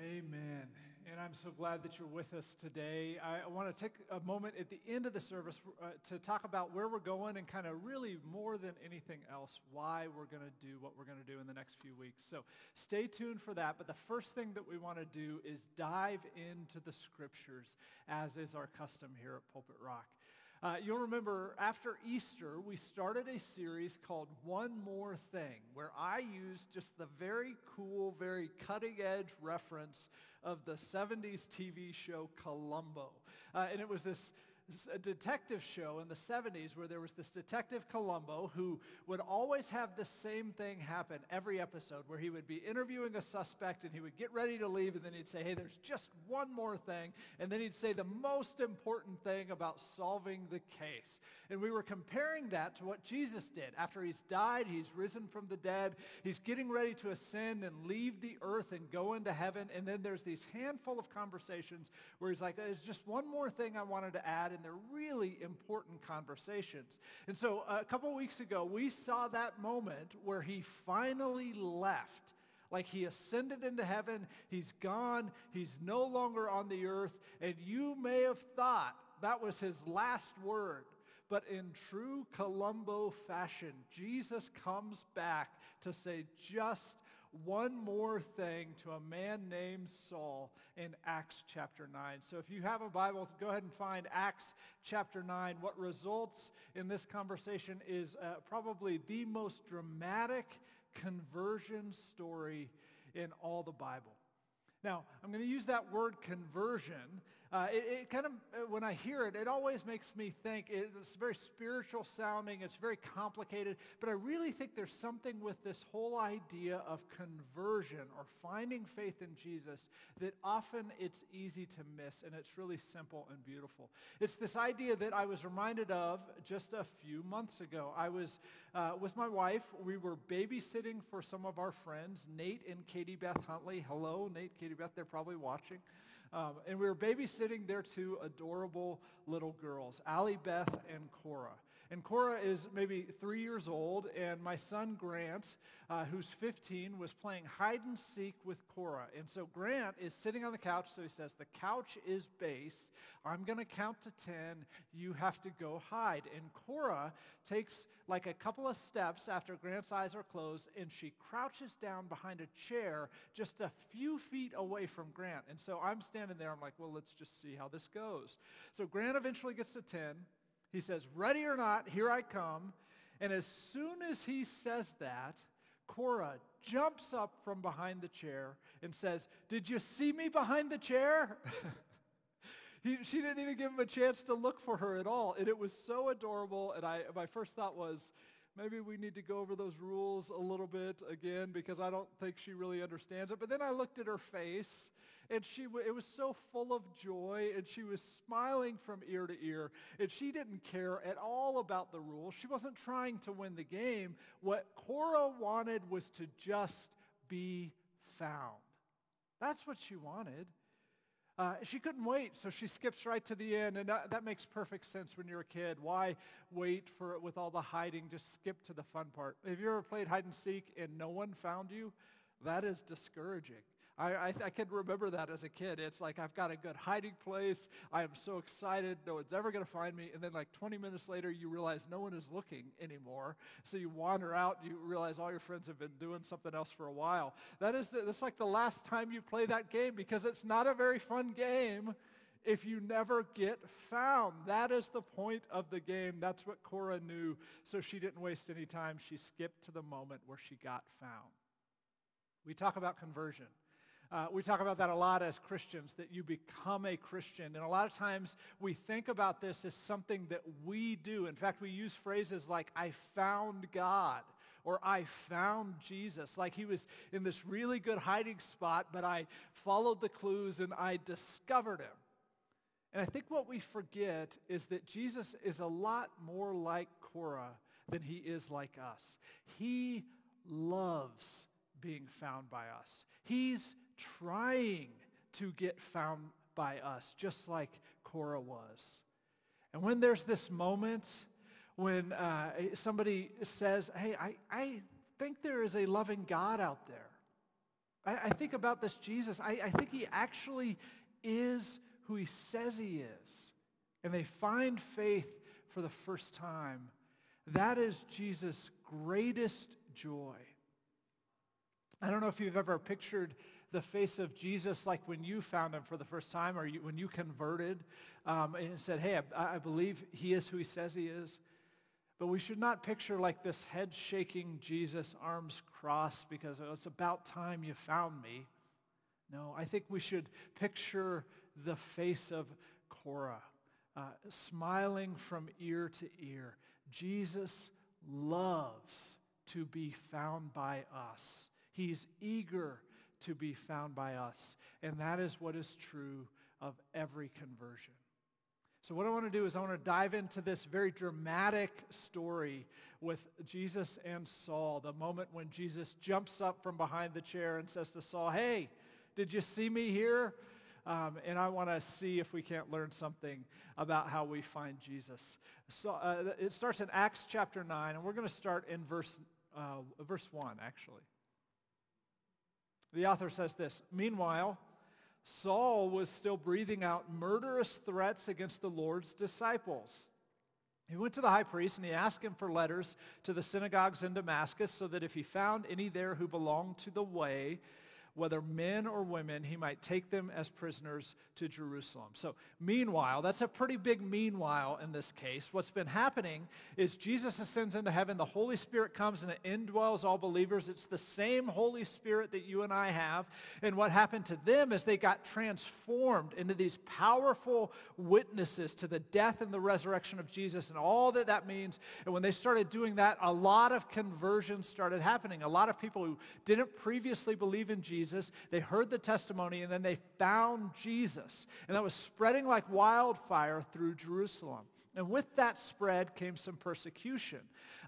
Amen. And I'm so glad that you're with us today. I want to take a moment at the end of the service uh, to talk about where we're going and kind of really more than anything else, why we're going to do what we're going to do in the next few weeks. So stay tuned for that. But the first thing that we want to do is dive into the scriptures, as is our custom here at Pulpit Rock. Uh, you'll remember after Easter, we started a series called One More Thing, where I used just the very cool, very cutting edge reference of the 70s TV show Columbo. Uh, and it was this a detective show in the 70s where there was this detective Columbo who would always have the same thing happen every episode where he would be interviewing a suspect and he would get ready to leave and then he'd say, hey, there's just one more thing. And then he'd say the most important thing about solving the case. And we were comparing that to what Jesus did. After he's died, he's risen from the dead, he's getting ready to ascend and leave the earth and go into heaven. And then there's these handful of conversations where he's like, there's just one more thing I wanted to add and they're really important conversations. And so uh, a couple weeks ago, we saw that moment where he finally left. Like he ascended into heaven, he's gone, he's no longer on the earth, and you may have thought that was his last word. But in true Columbo fashion, Jesus comes back to say just one more thing to a man named Saul in Acts chapter 9. So if you have a Bible, go ahead and find Acts chapter 9. What results in this conversation is uh, probably the most dramatic conversion story in all the Bible. Now, I'm going to use that word conversion uh, it, it, kind of, uh, when I hear it, it always makes me think it's very spiritual sounding, it's very complicated, but I really think there's something with this whole idea of conversion or finding faith in Jesus that often it's easy to miss, and it's really simple and beautiful. It's this idea that I was reminded of just a few months ago. I was uh, with my wife. We were babysitting for some of our friends, Nate and Katie Beth Huntley. Hello, Nate, Katie Beth, they're probably watching. Um, and we were babysitting their two adorable little girls, Allie Beth and Cora. And Cora is maybe three years old, and my son Grant, uh, who's 15, was playing hide and seek with Cora. And so Grant is sitting on the couch, so he says, the couch is base. I'm going to count to 10. You have to go hide. And Cora takes like a couple of steps after Grant's eyes are closed, and she crouches down behind a chair just a few feet away from Grant. And so I'm standing there. I'm like, well, let's just see how this goes. So Grant eventually gets to 10. He says, ready or not, here I come. And as soon as he says that, Cora jumps up from behind the chair and says, did you see me behind the chair? he, she didn't even give him a chance to look for her at all. And it was so adorable. And I, my first thought was, maybe we need to go over those rules a little bit again because I don't think she really understands it. But then I looked at her face and she it was so full of joy and she was smiling from ear to ear and she didn't care at all about the rules. She wasn't trying to win the game. What Cora wanted was to just be found. That's what she wanted. Uh, she couldn't wait, so she skips right to the end, and that, that, makes perfect sense when you're a kid. Why wait for it with all the hiding? Just skip to the fun part. Have you ever played hide and seek and no one found you? That is discouraging. I, I, I can remember that as a kid. It's like I've got a good hiding place. I am so excited. No one's ever going to find me. And then like 20 minutes later, you realize no one is looking anymore. So you wander out. You realize all your friends have been doing something else for a while. That is, the, that's like the last time you play that game because it's not a very fun game if you never get found. That is the point of the game. That's what Cora knew. So she didn't waste any time. She skipped to the moment where she got found. We talk about conversion. Uh, we talk about that a lot as Christians, that you become a Christian. And a lot of times we think about this as something that we do. In fact, we use phrases like, I found God, or I found Jesus. Like he was in this really good hiding spot, but I followed the clues and I discovered him. And I think what we forget is that Jesus is a lot more like Cora than he is like us. He loves being found by us. He's trying to get found by us, just like Cora was. And when there's this moment when uh, somebody says, hey, I, I think there is a loving God out there. I, I think about this Jesus. I, I think he actually is who he says he is. And they find faith for the first time. That is Jesus' greatest joy. I don't know if you've ever pictured the face of Jesus like when you found him for the first time or you, when you converted um, and said, hey, I, I believe he is who he says he is. But we should not picture like this head shaking Jesus, arms crossed, because it's about time you found me. No, I think we should picture the face of Cora, uh, smiling from ear to ear. Jesus loves to be found by us. He's eager to be found by us. And that is what is true of every conversion. So, what I want to do is I want to dive into this very dramatic story with Jesus and Saul, the moment when Jesus jumps up from behind the chair and says to Saul, Hey, did you see me here? Um, and I want to see if we can't learn something about how we find Jesus. So uh, it starts in Acts chapter 9, and we're going to start in verse, uh, verse 1, actually. The author says this Meanwhile, Saul was still breathing out murderous threats against the Lord's disciples. He went to the high priest and he asked him for letters to the synagogues in Damascus so that if he found any there who belonged to the way, whether men or women, he might take them as prisoners to Jerusalem. So, meanwhile, that's a pretty big meanwhile in this case. What's been happening is Jesus ascends into heaven, the Holy Spirit comes and indwells all believers. It's the same Holy Spirit that you and I have. And what happened to them is they got transformed into these powerful witnesses to the death and the resurrection of Jesus and all that that means. And when they started doing that, a lot of conversions started happening. A lot of people who didn't previously believe in Jesus Jesus. They heard the testimony and then they found Jesus. And that was spreading like wildfire through Jerusalem. And with that spread came some persecution.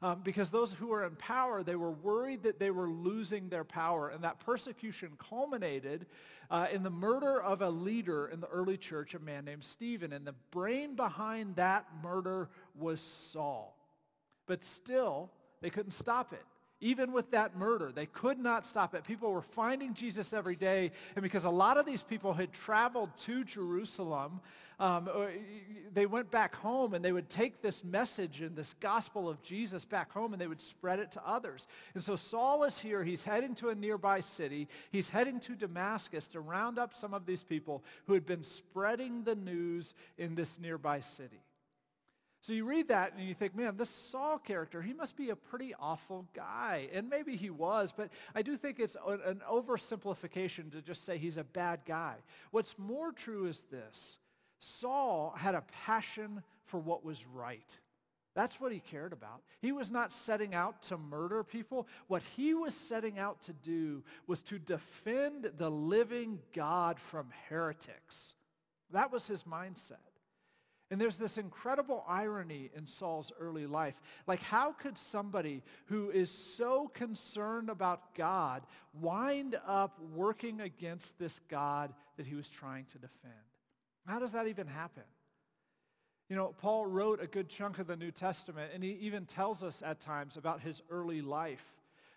Um, because those who were in power, they were worried that they were losing their power. And that persecution culminated uh, in the murder of a leader in the early church, a man named Stephen. And the brain behind that murder was Saul. But still, they couldn't stop it even with that murder. They could not stop it. People were finding Jesus every day. And because a lot of these people had traveled to Jerusalem, um, uh, they went back home and they would take this message and this gospel of Jesus back home and they would spread it to others. And so Saul is here. He's heading to a nearby city. He's heading to Damascus to round up some of these people who had been spreading the news in this nearby city. So you read that and you think, man, this Saul character, he must be a pretty awful guy. And maybe he was, but I do think it's an oversimplification to just say he's a bad guy. What's more true is this. Saul had a passion for what was right. That's what he cared about. He was not setting out to murder people. What he was setting out to do was to defend the living God from heretics. That was his mindset. And there's this incredible irony in Saul's early life. Like, how could somebody who is so concerned about God wind up working against this God that he was trying to defend? How does that even happen? You know, Paul wrote a good chunk of the New Testament, and he even tells us at times about his early life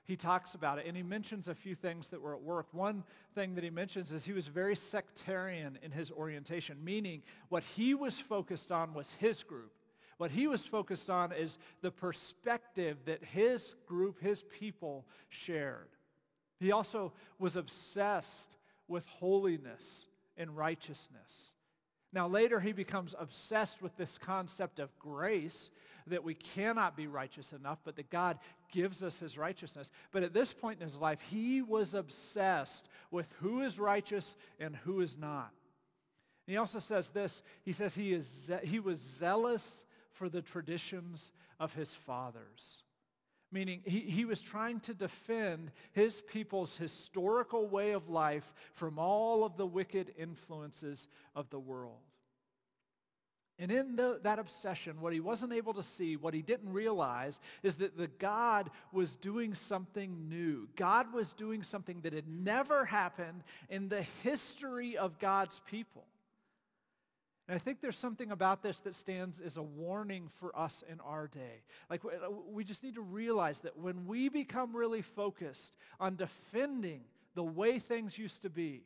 he talks about it and he mentions a few things that were at work. One thing that he mentions is he was very sectarian in his orientation, meaning what he was focused on was his group. What he was focused on is the perspective that his group, his people shared. He also was obsessed with holiness and righteousness. Now, later he becomes obsessed with this concept of grace, that we cannot be righteous enough, but that God gives us his righteousness. But at this point in his life, he was obsessed with who is righteous and who is not. And he also says this, he says he, is, he was zealous for the traditions of his fathers. Meaning he, he was trying to defend his people's historical way of life from all of the wicked influences of the world. And in the, that obsession, what he wasn't able to see, what he didn't realize, is that the God was doing something new. God was doing something that had never happened in the history of God's people. And I think there's something about this that stands as a warning for us in our day. Like, uh, we just need to realize that when we become really focused on defending the way things used to be,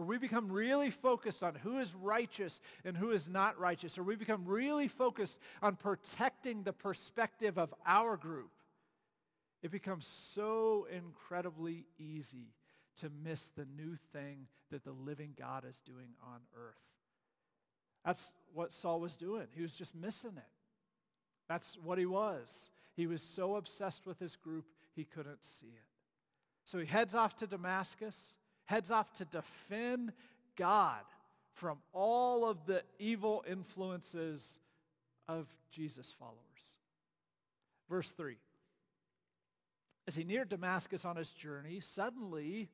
or we become really focused on who is righteous and who is not righteous, or we become really focused on protecting the perspective of our group, it becomes so incredibly easy to miss the new thing that the living God is doing on earth. That's what Saul was doing. He was just missing it. That's what he was. He was so obsessed with his group, he couldn't see it. So he heads off to Damascus, heads off to defend God from all of the evil influences of Jesus' followers. Verse 3. As he neared Damascus on his journey, suddenly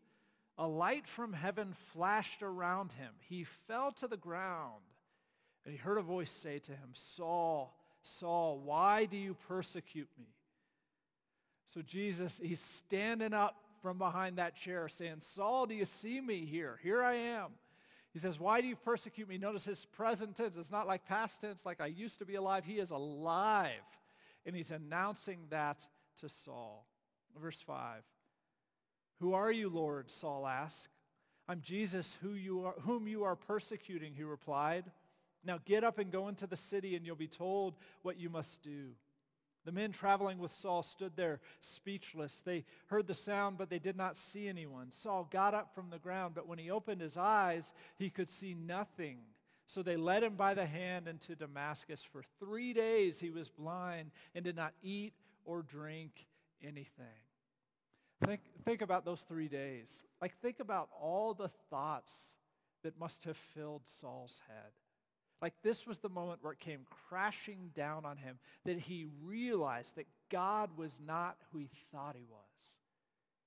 a light from heaven flashed around him. He fell to the ground, and he heard a voice say to him, Saul, Saul, why do you persecute me? So Jesus, he's standing up from behind that chair saying, Saul, do you see me here? Here I am. He says, why do you persecute me? Notice his present tense. It's not like past tense, like I used to be alive. He is alive. And he's announcing that to Saul. Verse 5. Who are you, Lord? Saul asked. I'm Jesus, who you are, whom you are persecuting, he replied. Now get up and go into the city, and you'll be told what you must do. The men traveling with Saul stood there speechless. They heard the sound, but they did not see anyone. Saul got up from the ground, but when he opened his eyes, he could see nothing. So they led him by the hand into Damascus. For three days he was blind and did not eat or drink anything. Think, think about those three days. Like, think about all the thoughts that must have filled Saul's head. Like, this was the moment where it came crashing down on him that he realized that God was not who he thought he was,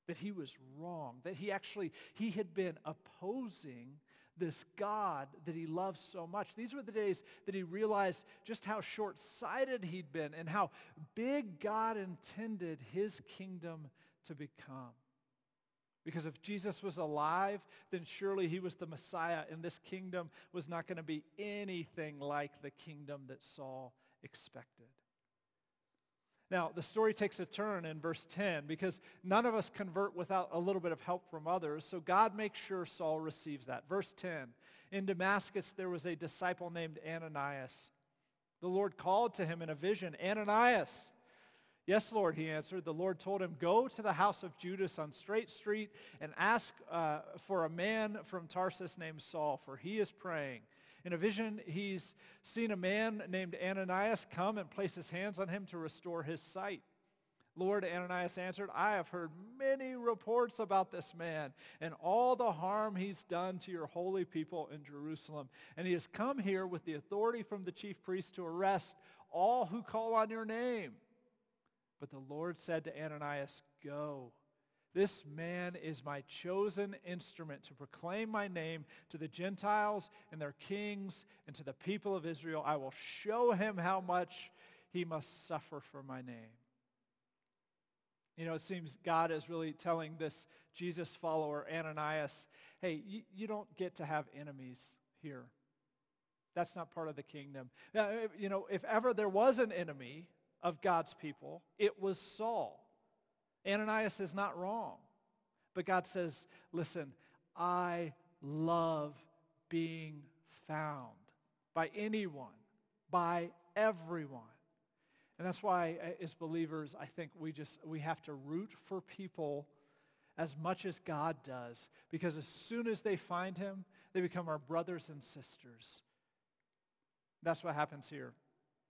that he was wrong, that he actually, he had been opposing this God that he loved so much. These were the days that he realized just how short-sighted he'd been and how big God intended his kingdom to become. Because if Jesus was alive, then surely he was the Messiah, and this kingdom was not going to be anything like the kingdom that Saul expected. Now, the story takes a turn in verse 10 because none of us convert without a little bit of help from others. So God makes sure Saul receives that. Verse 10 In Damascus, there was a disciple named Ananias. The Lord called to him in a vision, Ananias. Yes, Lord, he answered. The Lord told him, Go to the house of Judas on Straight Street and ask uh, for a man from Tarsus named Saul, for he is praying. In a vision, he's seen a man named Ananias come and place his hands on him to restore his sight. Lord, Ananias answered, I have heard many reports about this man and all the harm he's done to your holy people in Jerusalem. And he has come here with the authority from the chief priest to arrest all who call on your name. But the Lord said to Ananias, Go. This man is my chosen instrument to proclaim my name to the Gentiles and their kings and to the people of Israel. I will show him how much he must suffer for my name. You know, it seems God is really telling this Jesus follower, Ananias, hey, you, you don't get to have enemies here. That's not part of the kingdom. Now, you know, if ever there was an enemy, of God's people. It was Saul. Ananias is not wrong. But God says, listen, I love being found by anyone, by everyone. And that's why uh, as believers, I think we just, we have to root for people as much as God does. Because as soon as they find him, they become our brothers and sisters. That's what happens here.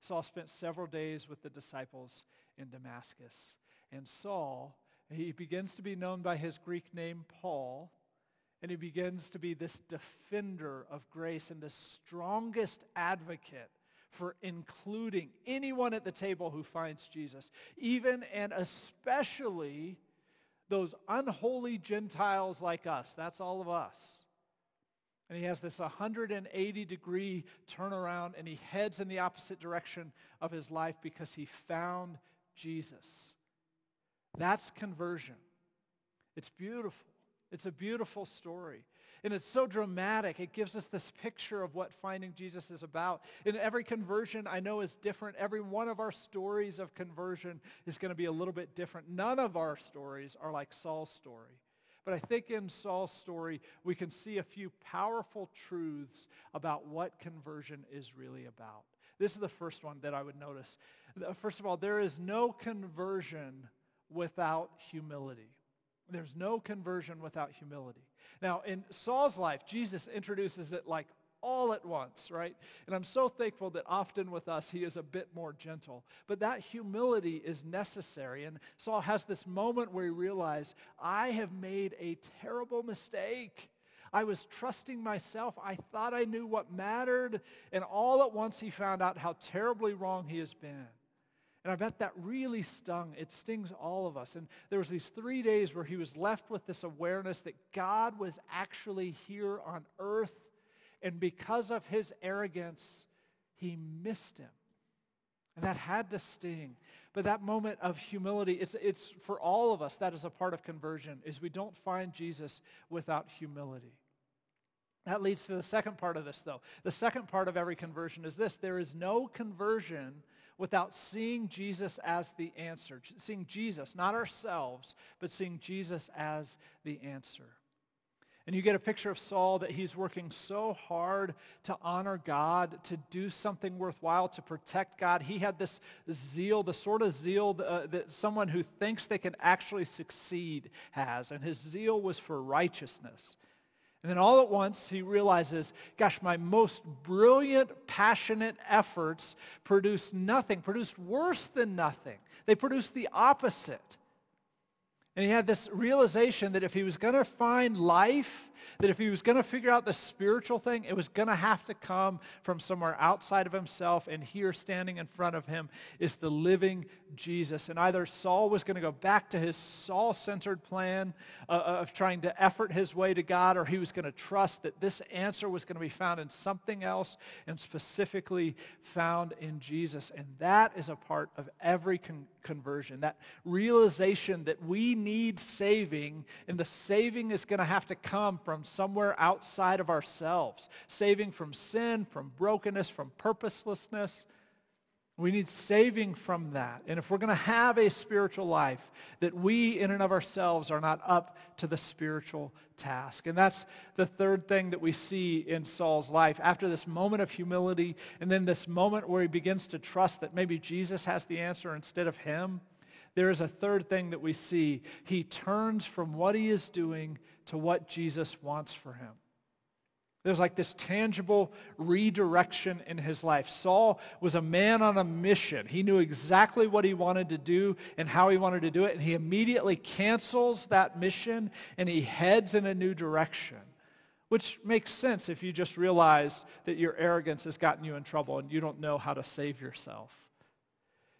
Saul spent several days with the disciples in Damascus. And Saul, he begins to be known by his Greek name Paul, and he begins to be this defender of grace and the strongest advocate for including anyone at the table who finds Jesus, even and especially those unholy Gentiles like us. That's all of us. And he has this 180 degree turnaround and he heads in the opposite direction of his life because he found Jesus. That's conversion. It's beautiful. It's a beautiful story. And it's so dramatic. It gives us this picture of what finding Jesus is about. And every conversion I know is different. Every one of our stories of conversion is going to be a little bit different. None of our stories are like Saul's story. But I think in Saul's story, we can see a few powerful truths about what conversion is really about. This is the first one that I would notice. First of all, there is no conversion without humility. There's no conversion without humility. Now, in Saul's life, Jesus introduces it like all at once, right? And I'm so thankful that often with us, he is a bit more gentle. But that humility is necessary. And Saul has this moment where he realized, I have made a terrible mistake. I was trusting myself. I thought I knew what mattered. And all at once, he found out how terribly wrong he has been. And I bet that really stung. It stings all of us. And there was these three days where he was left with this awareness that God was actually here on earth. And because of his arrogance, he missed him. And that had to sting. But that moment of humility, it's, it's for all of us, that is a part of conversion, is we don't find Jesus without humility. That leads to the second part of this, though. The second part of every conversion is this. There is no conversion without seeing Jesus as the answer. Seeing Jesus, not ourselves, but seeing Jesus as the answer. And you get a picture of Saul that he's working so hard to honor God, to do something worthwhile, to protect God. He had this zeal, the sort of zeal uh, that someone who thinks they can actually succeed has. And his zeal was for righteousness. And then all at once he realizes, gosh, my most brilliant, passionate efforts produced nothing, produced worse than nothing. They produced the opposite. And he had this realization that if he was going to find life, that if he was going to figure out the spiritual thing, it was going to have to come from somewhere outside of himself. And here, standing in front of him, is the living Jesus. And either Saul was going to go back to his Saul-centered plan uh, of trying to effort his way to God, or he was going to trust that this answer was going to be found in something else and specifically found in Jesus. And that is a part of every con- conversion, that realization that we need saving, and the saving is going to have to come from somewhere outside of ourselves. Saving from sin, from brokenness, from purposelessness. We need saving from that. And if we're going to have a spiritual life, that we in and of ourselves are not up to the spiritual task. And that's the third thing that we see in Saul's life. After this moment of humility and then this moment where he begins to trust that maybe Jesus has the answer instead of him, there is a third thing that we see. He turns from what he is doing to what Jesus wants for him. There's like this tangible redirection in his life. Saul was a man on a mission. He knew exactly what he wanted to do and how he wanted to do it, and he immediately cancels that mission and he heads in a new direction, which makes sense if you just realize that your arrogance has gotten you in trouble and you don't know how to save yourself.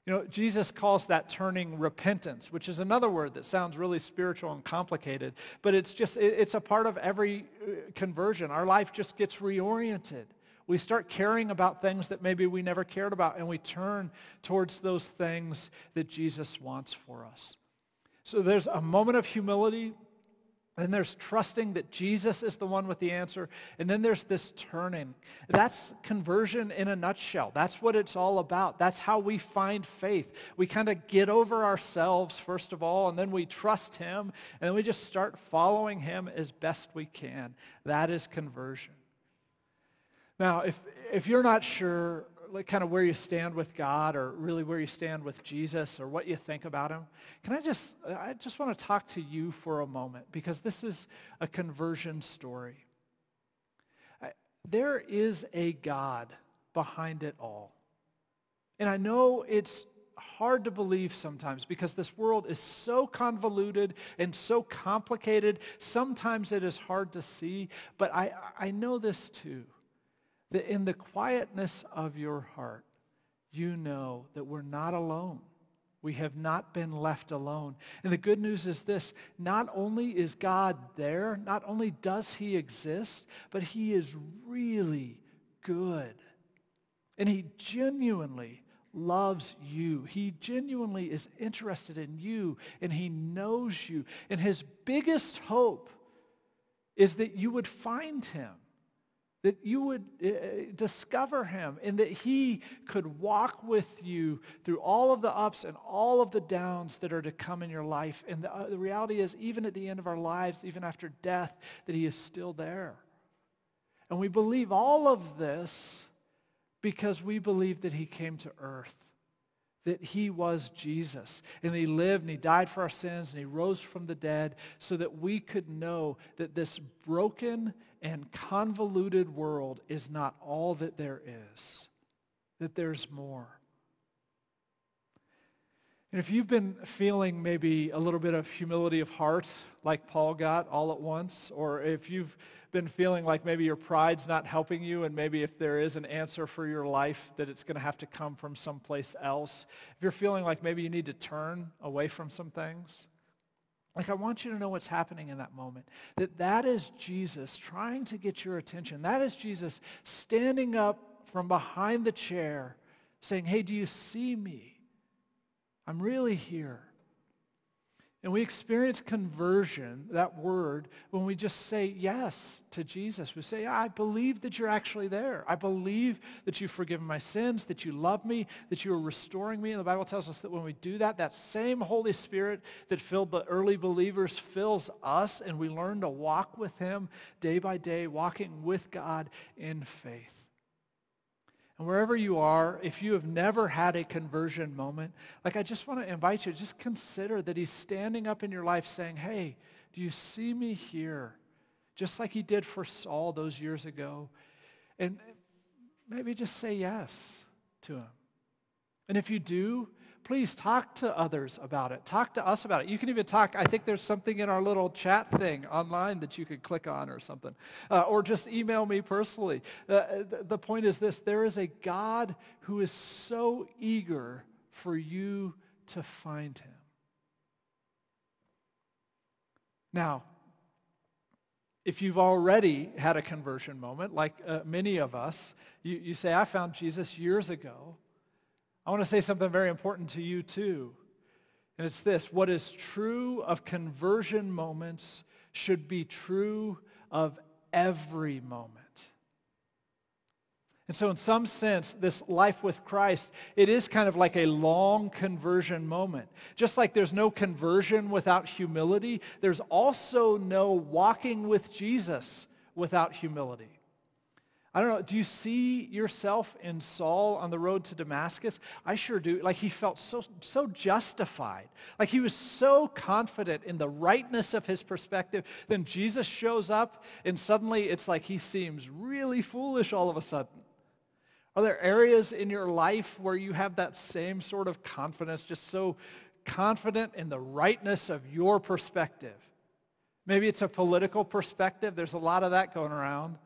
You know, Jesus calls that turning repentance, which is another word that sounds really spiritual and complicated, but it's just, it's a part of every uh, conversion. Our life just gets reoriented. We start caring about things that maybe we never cared about, and we turn towards those things that Jesus wants for us. So there's a moment of humility then there's trusting that Jesus is the one with the answer. And then there's this turning. That's conversion in a nutshell. That's what it's all about. That's how we find faith. We kind of get over ourselves, first of all, and then we trust him, and then we just start following him as best we can. That is conversion. Now, if, if you're not sure like kind of where you stand with God or really where you stand with Jesus or what you think about him, can I just, I just want to talk to you for a moment because this is a conversion story. There is a God behind it all. And I know it's hard to believe sometimes because this world is so convoluted and so complicated. Sometimes it is hard to see, but I, I know this too that in the quietness of your heart, you know that we're not alone. We have not been left alone. And the good news is this, not only is God there, not only does he exist, but he is really good. And he genuinely loves you. He genuinely is interested in you and he knows you. And his biggest hope is that you would find him that you would uh, discover him and that he could walk with you through all of the ups and all of the downs that are to come in your life. And the, uh, the reality is, even at the end of our lives, even after death, that he is still there. And we believe all of this because we believe that he came to earth that he was Jesus. And he lived and he died for our sins and he rose from the dead so that we could know that this broken and convoluted world is not all that there is, that there's more. And if you've been feeling maybe a little bit of humility of heart like Paul got all at once, or if you've been feeling like maybe your pride's not helping you and maybe if there is an answer for your life that it's going to have to come from someplace else, if you're feeling like maybe you need to turn away from some things, like, I want you to know what's happening in that moment. That that is Jesus trying to get your attention. That is Jesus standing up from behind the chair saying, hey, do you see me? I'm really here. And we experience conversion, that word, when we just say yes to Jesus. We say, I believe that you're actually there. I believe that you've forgiven my sins, that you love me, that you are restoring me. And the Bible tells us that when we do that, that same Holy Spirit that filled the early believers fills us, and we learn to walk with him day by day, walking with God in faith. And wherever you are, if you have never had a conversion moment, like I just want to invite you, just consider that he's standing up in your life saying, hey, do you see me here? Just like he did for Saul those years ago. And maybe just say yes to him. And if you do, please talk to others about it. Talk to us about it. You can even talk, I think there's something in our little chat thing online that you could click on or something. Uh, or just email me personally. Uh, the, the point is this, there is a God who is so eager for you to find him. Now, if you've already had a conversion moment, like uh, many of us, you, you say, I found Jesus years ago. I want to say something very important to you too. And it's this, what is true of conversion moments should be true of every moment. And so in some sense, this life with Christ, it is kind of like a long conversion moment. Just like there's no conversion without humility, there's also no walking with Jesus without humility. I don't know, do you see yourself in Saul on the road to Damascus? I sure do. Like he felt so, so justified. Like he was so confident in the rightness of his perspective. Then Jesus shows up and suddenly it's like he seems really foolish all of a sudden. Are there areas in your life where you have that same sort of confidence, just so confident in the rightness of your perspective? Maybe it's a political perspective. There's a lot of that going around.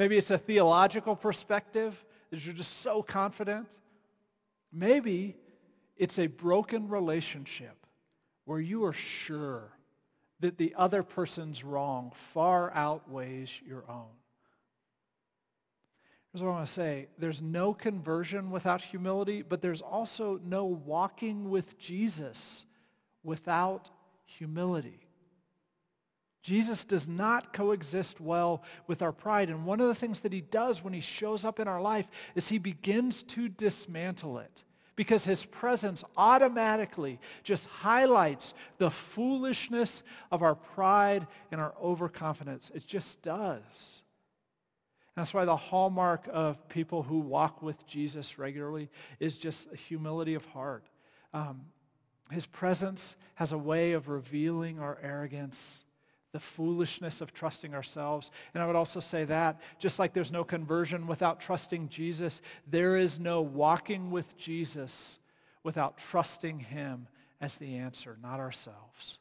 Maybe it's a theological perspective that you're just so confident. Maybe it's a broken relationship where you are sure that the other person's wrong far outweighs your own. Here's what I want to say. There's no conversion without humility, but there's also no walking with Jesus without humility. Jesus does not coexist well with our pride. And one of the things that he does when he shows up in our life is he begins to dismantle it because his presence automatically just highlights the foolishness of our pride and our overconfidence. It just does. That's why the hallmark of people who walk with Jesus regularly is just humility of heart. Um, his presence has a way of revealing our arrogance the foolishness of trusting ourselves. And I would also say that, just like there's no conversion without trusting Jesus, there is no walking with Jesus without trusting him as the answer, not ourselves.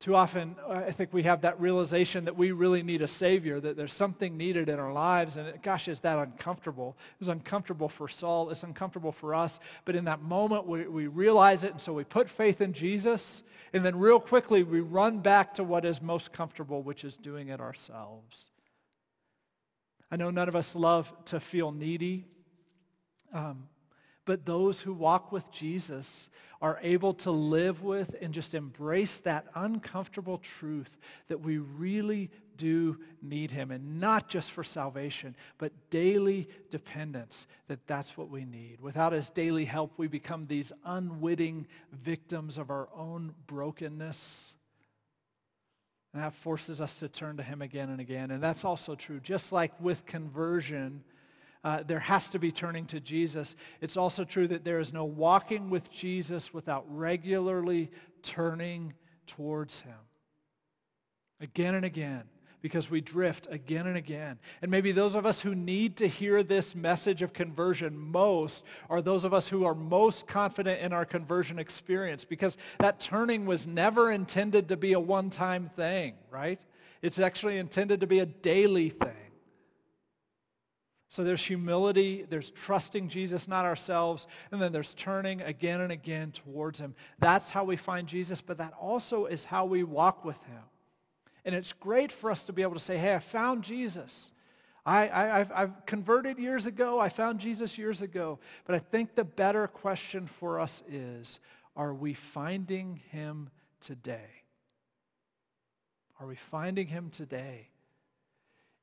Too often, uh, I think we have that realization that we really need a Savior, that there's something needed in our lives. And gosh, is that uncomfortable? It was uncomfortable for Saul. It's uncomfortable for us. But in that moment, we, we realize it. And so we put faith in Jesus. And then real quickly, we run back to what is most comfortable, which is doing it ourselves. I know none of us love to feel needy. Um, but those who walk with Jesus are able to live with and just embrace that uncomfortable truth that we really do need him and not just for salvation but daily dependence that that's what we need. Without his daily help we become these unwitting victims of our own brokenness. And that forces us to turn to him again and again. And that's also true. Just like with conversion uh, there has to be turning to Jesus. It's also true that there is no walking with Jesus without regularly turning towards him. Again and again, because we drift again and again. And maybe those of us who need to hear this message of conversion most are those of us who are most confident in our conversion experience because that turning was never intended to be a one-time thing, right? It's actually intended to be a daily thing. So there's humility, there's trusting Jesus, not ourselves, and then there's turning again and again towards him. That's how we find Jesus, but that also is how we walk with him. And it's great for us to be able to say, hey, I found Jesus. I, have I've converted years ago. I found Jesus years ago. But I think the better question for us is, are we finding him today? Are we finding him today?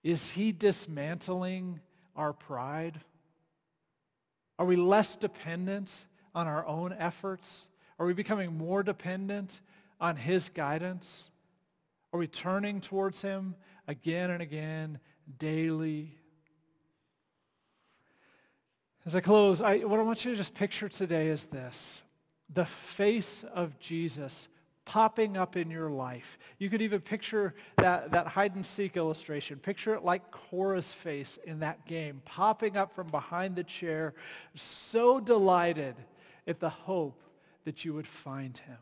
Is he dismantling our pride? Are we less dependent on our own efforts? Are we becoming more dependent on his guidance? Are we turning towards him again and again, daily? As I close, I, what I want you to just picture today is this. The face of Jesus popping up in your life. You could even picture that, that hide and seek illustration. Picture it like Cora's face in that game, popping up from behind the chair, so delighted at the hope that you would find him.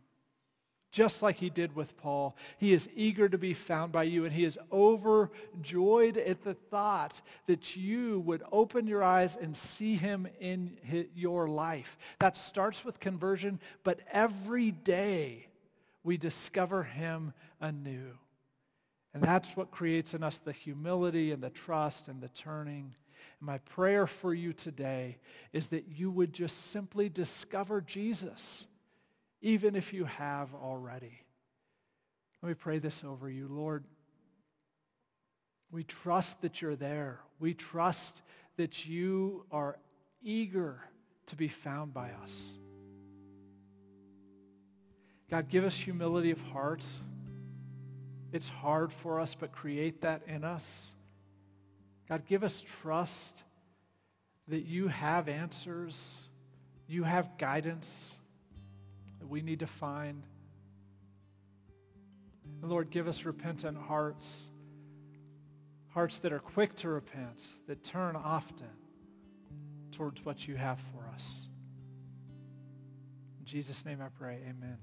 Just like he did with Paul, he is eager to be found by you, and he is overjoyed at the thought that you would open your eyes and see him in your life. That starts with conversion, but every day we discover him anew. And that's what creates in us the humility and the trust and the turning. And my prayer for you today is that you would just simply discover Jesus, even if you have already. Let me pray this over you. Lord, we trust that you're there. We trust that you are eager to be found by us. God, give us humility of heart. It's hard for us, but create that in us. God, give us trust that you have answers, you have guidance that we need to find. And Lord, give us repentant hearts, hearts that are quick to repent, that turn often towards what you have for us. In Jesus' name I pray, amen.